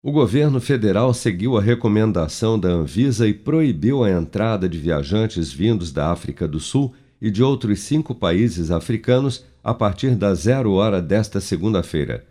O governo federal seguiu a recomendação da Anvisa e proibiu a entrada de viajantes vindos da África do Sul e de outros cinco países africanos a partir da zero hora desta segunda-feira.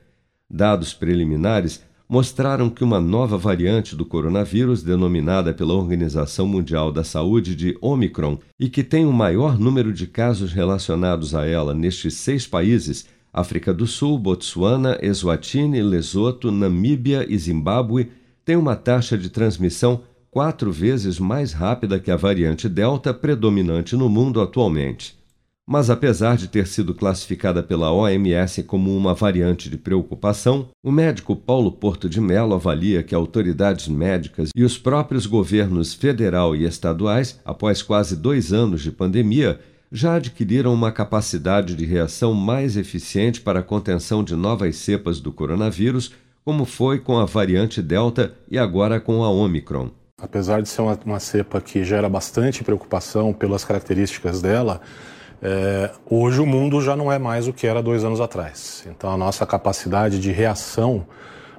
Dados preliminares mostraram que uma nova variante do coronavírus, denominada pela Organização Mundial da Saúde de Omicron, e que tem o maior número de casos relacionados a ela nestes seis países África do Sul, Botsuana, Eswatini, Lesoto, Namíbia e Zimbábue, tem uma taxa de transmissão quatro vezes mais rápida que a variante Delta predominante no mundo atualmente. Mas apesar de ter sido classificada pela OMS como uma variante de preocupação, o médico Paulo Porto de Mello avalia que autoridades médicas e os próprios governos federal e estaduais, após quase dois anos de pandemia, já adquiriram uma capacidade de reação mais eficiente para a contenção de novas cepas do coronavírus, como foi com a variante Delta e agora com a Omicron. Apesar de ser uma, uma cepa que gera bastante preocupação pelas características dela, é, hoje o mundo já não é mais o que era dois anos atrás. Então a nossa capacidade de reação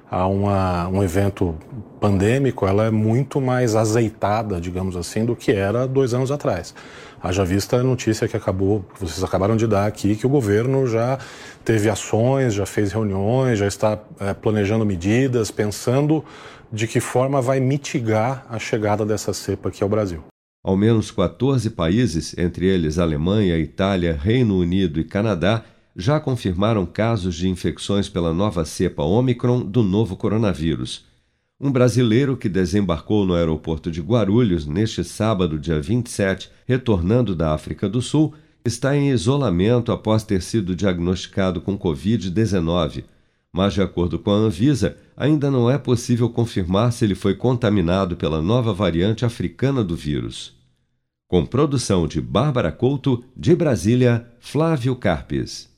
a uma, um evento pandêmico ela é muito mais azeitada, digamos assim, do que era dois anos atrás. Haja vista a notícia que acabou, que vocês acabaram de dar aqui, que o governo já teve ações, já fez reuniões, já está é, planejando medidas, pensando de que forma vai mitigar a chegada dessa cepa aqui ao Brasil. Ao menos 14 países, entre eles Alemanha, Itália, Reino Unido e Canadá, já confirmaram casos de infecções pela nova cepa Omicron do novo coronavírus. Um brasileiro que desembarcou no aeroporto de Guarulhos neste sábado, dia 27, retornando da África do Sul, está em isolamento após ter sido diagnosticado com Covid-19. Mas, de acordo com a Anvisa, ainda não é possível confirmar se ele foi contaminado pela nova variante africana do vírus. Com produção de Bárbara Couto, de Brasília, Flávio Carpes.